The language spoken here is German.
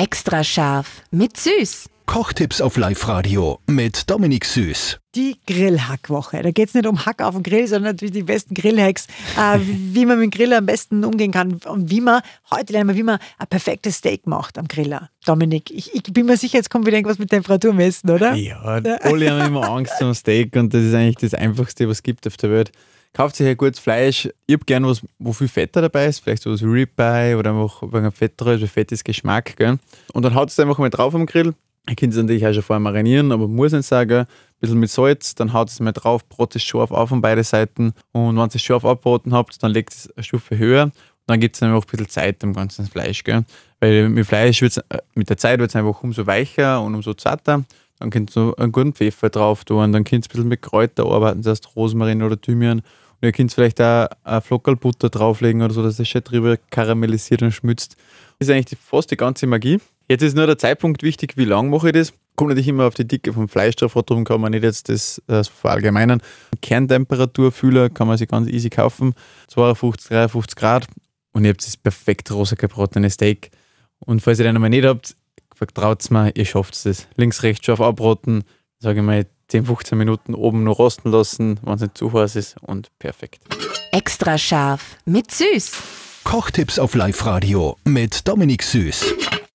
Extra scharf mit Süß. Kochtipps auf Live-Radio mit Dominik Süß. Die Grillhackwoche. Da geht es nicht um Hack auf dem Grill, sondern natürlich die besten Grillhacks, äh, wie man mit dem Griller am besten umgehen kann und wie man, heute lernen wir, wie man ein perfektes Steak macht am Griller. Dominik, ich, ich bin mir sicher, jetzt kommt wieder irgendwas mit Temperatur messen, oder? Ja, alle haben immer Angst vor dem Steak und das ist eigentlich das Einfachste, was es gibt auf der Welt. Kauft sich ein gutes Fleisch. Ich habe gern was, wo viel Fett dabei ist, vielleicht sowas wie Ribeye oder einfach ein fetteres, fettes Geschmack. Gell? Und dann haut es einfach mal drauf am Grill Ihr könnt es natürlich auch schon vorher marinieren, aber muss nicht sagen. Ein bisschen mit Salz, dann haut es mal drauf, brot es scharf auf von beiden Seiten. Und wenn ihr es scharf abbraten habt, dann legt es eine Stufe höher. Und dann gibt es einfach ein bisschen Zeit im ganzen Fleisch. Gell? Weil mit Fleisch wird's, äh, mit der Zeit wird es einfach umso weicher und umso zarter. Dann könnt ihr einen guten Pfeffer drauf tun, dann könnt ihr ein bisschen mit Kräuter arbeiten, das heißt Rosmarin oder Thymian. Und ihr könnt vielleicht auch ein Flockerl Butter drauflegen oder so, dass es schön drüber karamellisiert und schmützt. Das ist eigentlich fast die ganze Magie. Jetzt ist nur der Zeitpunkt wichtig, wie lange mache ich das. Kommt natürlich immer auf die Dicke vom Fleisch drauf, darum kann man nicht jetzt das, das verallgemeinern. Kerntemperaturfühler kann man sich ganz easy kaufen, 52, 53 Grad und ihr habt das perfekt rosa gebratene Steak. Und falls ihr den einmal nicht habt, vertraut mir, ihr schafft es. Links, rechts scharf abraten, sage ich mal 10, 15 Minuten oben noch rosten lassen, wenn es nicht zu heiß ist und perfekt. Extra scharf mit Süß. Kochtipps auf Live-Radio mit Dominik Süß.